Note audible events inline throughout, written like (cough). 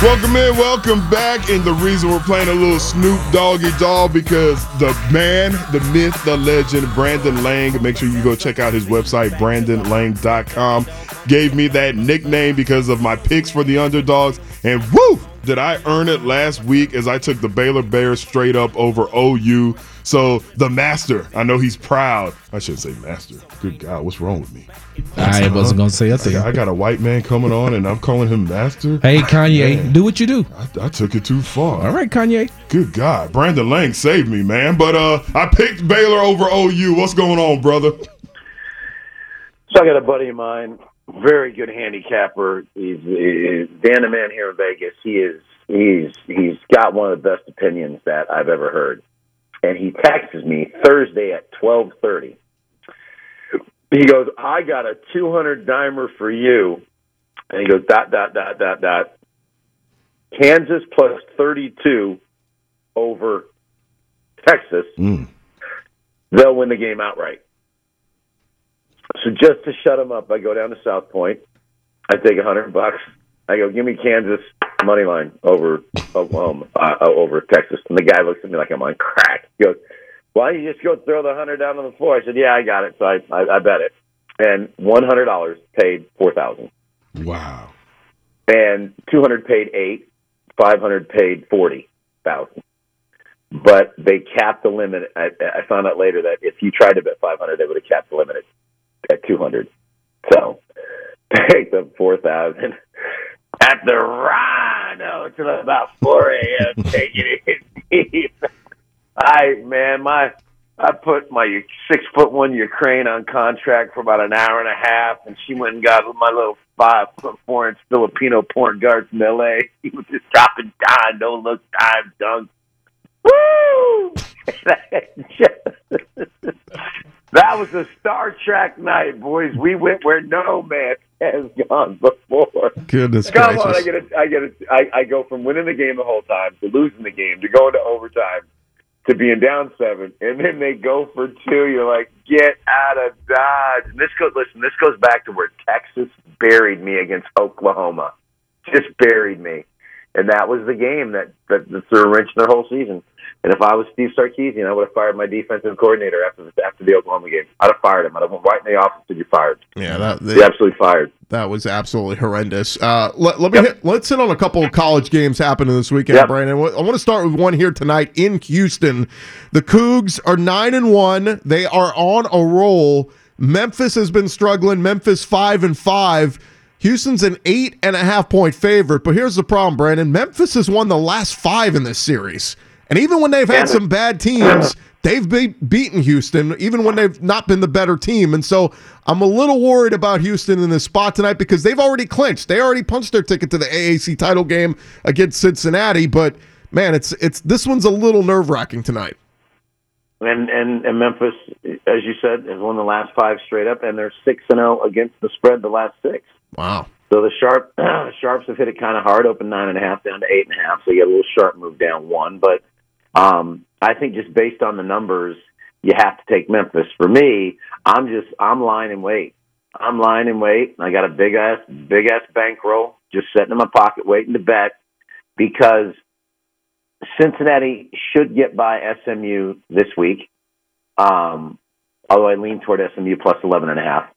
Welcome in, welcome back. And the reason we're playing a little Snoop Doggy Dogg because the man, the myth, the legend, Brandon Lang, make sure you go check out his website, brandonlang.com, gave me that nickname because of my picks for the underdogs. And woo, did I earn it last week as I took the Baylor Bears straight up over OU. So the master, I know he's proud. I shouldn't say master. Good God, what's wrong with me? I wasn't gonna say a thing. I got a white man coming on, and I'm calling him master. Hey, Kanye, man, do what you do. I, I, took it too far. All right, Kanye. Good God, Brandon Lang saved me, man. But uh, I picked Baylor over OU. What's going on, brother? So I got a buddy of mine, very good handicapper. He's, he's Dan the man here in Vegas. He is he's he's got one of the best opinions that I've ever heard and he texts me Thursday at twelve thirty. He goes, "I got a two hundred dimer for you," and he goes, "Dot dot dot dot dot." Kansas plus thirty two over Texas. Mm. They'll win the game outright. So just to shut him up, I go down to South Point. I take a hundred bucks. I go, give me Kansas money line over Oklahoma, uh, over Texas. And the guy looks at me like I'm on crack. He goes, why don't you just go throw the hundred down on the floor? I said, yeah, I got it. So I, I, I bet it. And one hundred dollars paid four thousand. Wow. And two hundred paid eight. Five hundred paid forty thousand. But they capped the limit. I, I found out later that if you tried to bet five hundred, they would have capped the limit at, at two hundred. So (laughs) picked up four thousand at the Rhino till about 4 a.m. (laughs) taking it deep. I man, my I put my six foot one Ukraine on contract for about an hour and a half, and she went and got my little five foot four inch Filipino point guard from L.A. (laughs) He was just dropping down, no look time dunk. Woo! (laughs) that was a Star Trek night, boys. We went where no man has gone before. Goodness Come gracious. on, I get a, I get a, I, I go from winning the game the whole time to losing the game to going to overtime to being down seven, and then they go for two. You're like, get out of Dodge. And this goes. Listen, this goes back to where Texas buried me against Oklahoma. Just buried me, and that was the game that that, that threw a wrench in their whole season. And if I was Steve Sarkisian, I would have fired my defensive coordinator after the, after the Oklahoma game. I'd have fired him. I'd have went right in the office and you fired. Yeah, that, He absolutely fired. that was absolutely horrendous. Uh, let, let me Yep. hit, let's hit on a couple of college games happening this weekend, Yep. Brandon. I want to start with one here tonight in Houston. The Cougs are nine and one. They are on a roll. Memphis has been struggling. Memphis five and five. Houston's an eight and a half point favorite. But here's the problem, Brandon. Memphis has won the last five in this series. And even when they've had some bad teams, they've be- beaten Houston, even when they've not been the better team. And so I'm a little worried about Houston in this spot tonight because they've already clinched. They already punched their ticket to the AAC title game against Cincinnati. But man, it's it's this one's a little nerve wracking tonight. And, and and Memphis, as you said, has won the last five straight up, and they're six and zero against the spread the last six. Wow. So the sharp (clears throat) sharps have hit it kind of hard, open nine and a half down to eight and a half. So you get a little sharp move down one, but um, I think just based on the numbers, you have to take Memphis. For me, I'm just I'm lying in wait. I'm lying in wait. I got a big ass big ass bankroll just sitting in my pocket waiting to bet because Cincinnati should get by SMU this week. Um, although I lean toward SMU plus eleven and a half.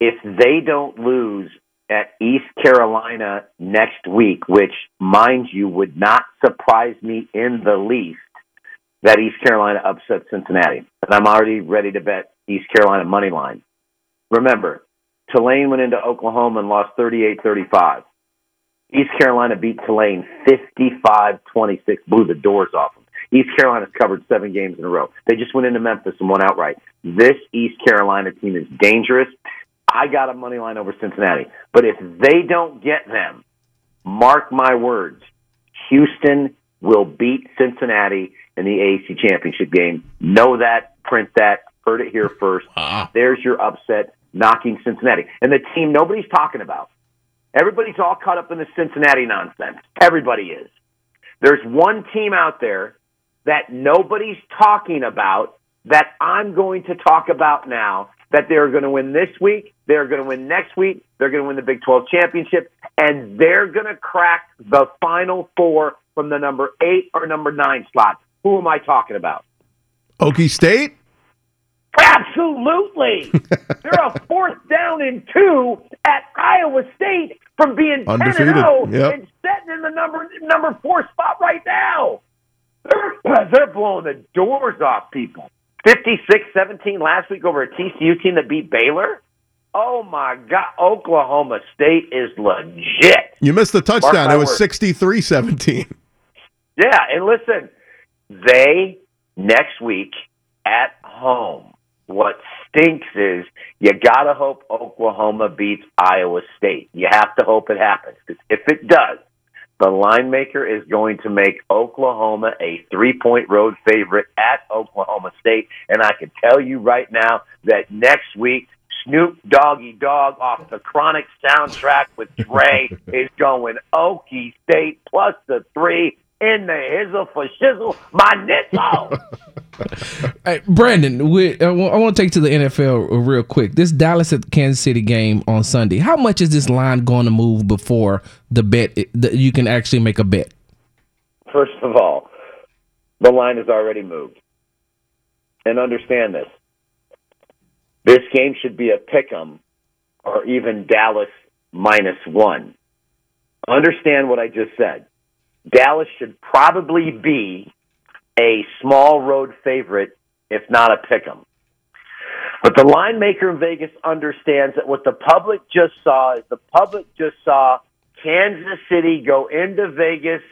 If they don't lose at East Carolina next week, which, mind you, would not surprise me in the least that East Carolina upsets Cincinnati. And I'm already ready to bet East Carolina money line. Remember, Tulane went into Oklahoma and lost 38 35. East Carolina beat Tulane 55-26, blew the doors off them. East Carolina's covered seven games in a row. They just went into Memphis and won outright. This East Carolina team is dangerous. I got a money line over Cincinnati. But if they don't get them, mark my words, Houston will beat Cincinnati in the AAC championship game. Know that, print that, heard it here first. There's your upset, knocking Cincinnati. And the team nobody's talking about. Everybody's all caught up in the Cincinnati nonsense. Everybody is. There's one team out there that nobody's talking about that I'm going to talk about now that they're going to win this week, they're going to win next week, they're going to win the Big 12 championship, and they're going to crack the final four from the number eight or number nine slot. Who am I talking about? Okie State? Absolutely. (laughs) They're a fourth down and two at Iowa State from being 10 Undefeated. and 0 Yep. and sitting in the number number four spot right now. They're, (clears throat) they're blowing the doors off people. 56-17 last week over a TCU team that beat Baylor. Oh my God, Oklahoma State is legit. You missed the touchdown. It was word. 63 17. Yeah, and listen, they next week at home. What stinks is you got to hope Oklahoma beats Iowa State. You have to hope it happens because if it does, the line maker is going to make Oklahoma a three point road favorite at Oklahoma State. And I can tell you right now that next week, Snoop Doggy Dogg off the Chronic soundtrack with Dre (laughs) is going Okie State plus the three in the hizzle for shizzle, my (laughs) nitzo. Brandon, we, I want to take to the NFL real quick. This Dallas at Kansas City game on Sunday. How much is this line going to move before the bet? The, you can actually make a bet. First of all, the line has already moved. And understand this. This game should be a pick 'em or even Dallas minus one. Understand what I just said. Dallas should probably be a small road favorite, if not a pick 'em. But the line maker in Vegas understands that what the public just saw is the public just saw Kansas City go into Vegas,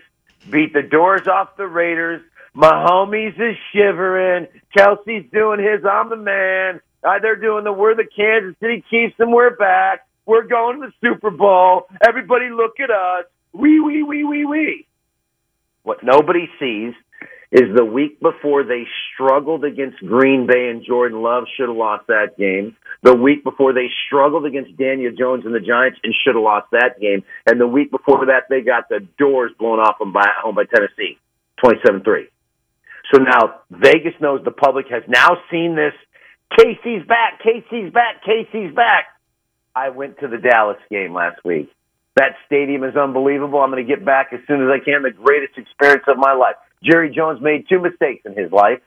beat the doors off the Raiders. Mahomes is shivering. Kelce's doing his I'm the man. Uh, they're doing the we're the Kansas City Chiefs and we're back. We're going to the Super Bowl. Everybody look at us. Wee wee wee wee wee. What nobody sees is the week before they struggled against Green Bay and Jordan Love should have lost that game. The week before they struggled against Daniel Jones and the Giants and should have lost that game. And the week before that they got the doors blown off them by home by Tennessee, twenty-seven three. So now Vegas knows the public has now seen this. KC's back. KC's back. KC's back. I went to the Dallas game last week. That stadium is unbelievable. I'm going to get back as soon as I can. The greatest experience of my life. Jerry Jones made two mistakes in his life,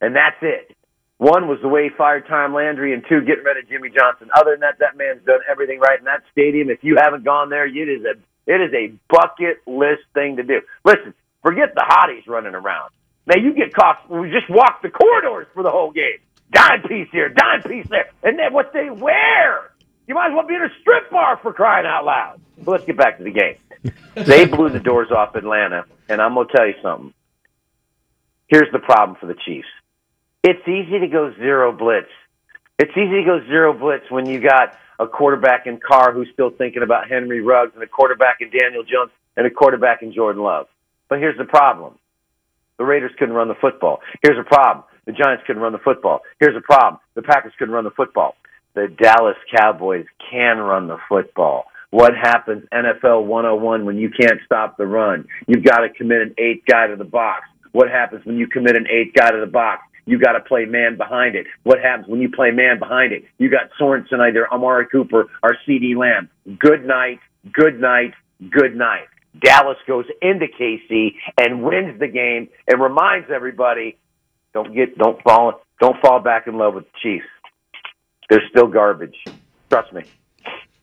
and that's it. One was the way he fired Tom Landry, and two, getting rid of Jimmy Johnson. Other than that, that man's done everything right in that stadium. If you haven't gone there, it is a it is a bucket list thing to do. Listen, forget the hotties running around. Now you get caught. We just walk the corridors for the whole game. Dime piece here, dime piece there, and then what they wear. You might as well be in a strip bar for crying out loud. But let's get back to the game. They blew the doors off Atlanta, and I'm to tell you something. Here's the problem for the Chiefs. It's easy to go zero blitz. It's easy to go zero blitz when you got a quarterback in Carr who's still thinking about Henry Ruggs and a quarterback in Daniel Jones and a quarterback in Jordan Love. But here's the problem. The Raiders couldn't run the football. Here's a problem. The Giants couldn't run the football. Here's a problem. The Packers couldn't run the football. The Dallas Cowboys can run the football. What happens NFL 101 when you can't stop the run? You've got to commit an eighth guy to the box. What happens when you commit an eighth guy to the box? You got to play man behind it. What happens when you play man behind it? You got Sorensen, either Amari Cooper or CeeDee Lamb. Good night, good night, good night. Dallas goes into KC and wins the game and reminds everybody don't get don't fall don't fall back in love with the Chiefs. They're still garbage. Trust me.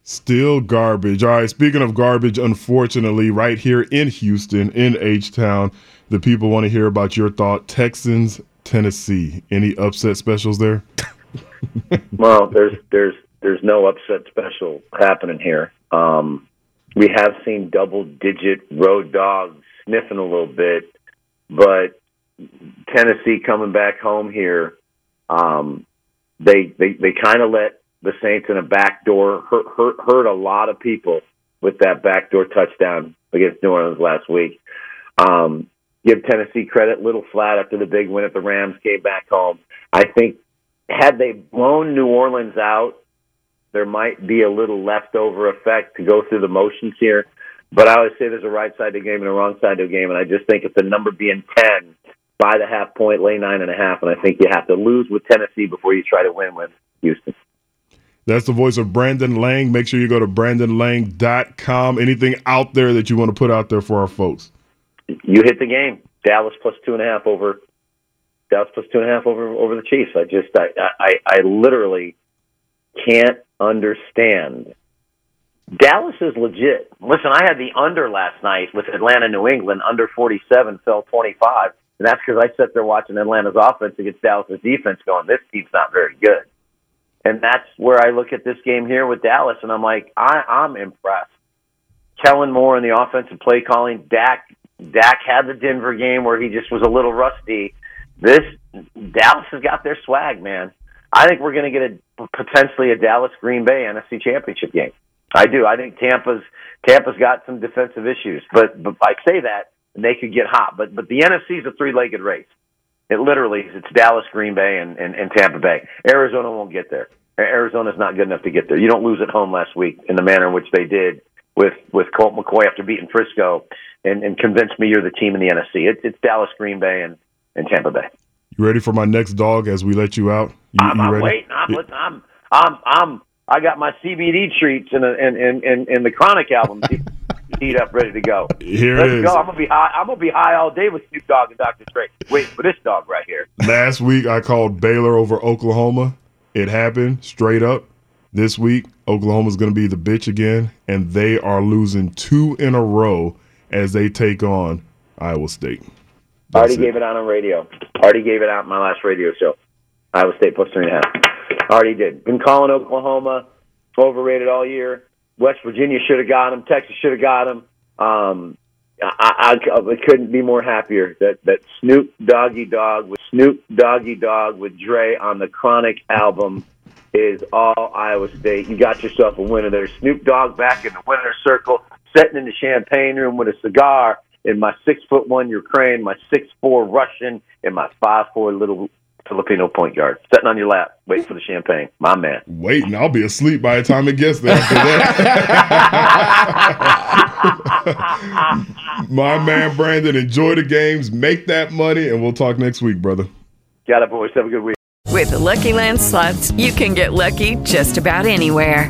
Still garbage. All right. Speaking of garbage, unfortunately, right here in Houston, in H Town, the people want to hear about your thought. Texans, Tennessee. Any upset specials there? (laughs) Well, there's there's there's no upset special happening here. Um, we have seen double digit road dogs sniffing a little bit, but Tennessee coming back home here, um, they they they kind of let the Saints in a backdoor hurt, hurt hurt a lot of people with that backdoor touchdown against New Orleans last week. Um, give Tennessee credit, little flat after the big win at the Rams came back home. I think had they blown New Orleans out, there might be a little leftover effect to go through the motions here. But I always say there's a right side to the game and a wrong side to the game, and I just think if the number being ten, by the half point, lay nine and a half, and I think you have to lose with Tennessee before you try to win with Houston. That's the voice of Brandon Lang. Make sure you go to brandonlang.com. Anything out there that you want to put out there for our folks? You hit the game. Dallas plus two and a half over Dallas plus two and a half over over the Chiefs. I just I I, I literally can't understand. Dallas is legit. Listen, I had the under last night with Atlanta, New England, under 47, fell 25. And that's because I sat there watching Atlanta's offense against Dallas's defense going, this team's not very good. And that's where I look at this game here with Dallas, and I'm like, I, I'm impressed. Kellen Moore in the offensive play calling. Dak Dak had the Denver game where he just was a little rusty. This Dallas has got their swag, man. I think we're going to get a potentially a Dallas Green Bay NFC Championship game. I do. I think Tampa's Tampa's got some defensive issues, but but I say that and they could get hot. But but the NFC is a three legged race. It literally is. It's Dallas, Green Bay, and, and, and Tampa Bay. Arizona won't get there. Arizona's not good enough to get there. You don't lose at home last week in the manner in which they did with with Colt McCoy after beating Frisco and, and convince me you're the team in the NFC. It, it's Dallas, Green Bay, and, and Tampa Bay. You ready for my next dog as we let you out? You, I'm, you I'm waiting. I'm, I'm I'm I'm I got my CBD treats and and and and, and the Chronic album (laughs) teed up, ready to go. Here Let's it is. go. I'm gonna be high. I'm gonna be high all day with Snoop Dogg and Dr. Dre. Wait for this dog right here. Last week I called Baylor over Oklahoma. It happened straight up. This week Oklahoma's going to be the bitch again, and they are losing two in a row as they take on Iowa State. Already gave it out on radio. Already gave it out in my last radio show. Iowa State plus three and a half. Already did. Been calling Oklahoma overrated all year. West Virginia should have got him. Texas should have got him. Um, I, I, I couldn't be more happier that that Snoop Doggy Dogg with Snoop Doggy Dogg with Dre on the Chronic album is all Iowa State. You got yourself a winner there. Snoop Dogg back in the winner's circle, sitting in the champagne room with a cigar in my six foot one Ukraine, my six four Russian, and my five four little Filipino point guard, sitting on your lap, waiting for the champagne. My man. Waiting, I'll be asleep by the time it gets there. After that. (laughs) My man Brandon, enjoy the games, make that money, and we'll talk next week, brother. Got it, boys. Have a good week. With the Lucky Land slots, you can get lucky just about anywhere.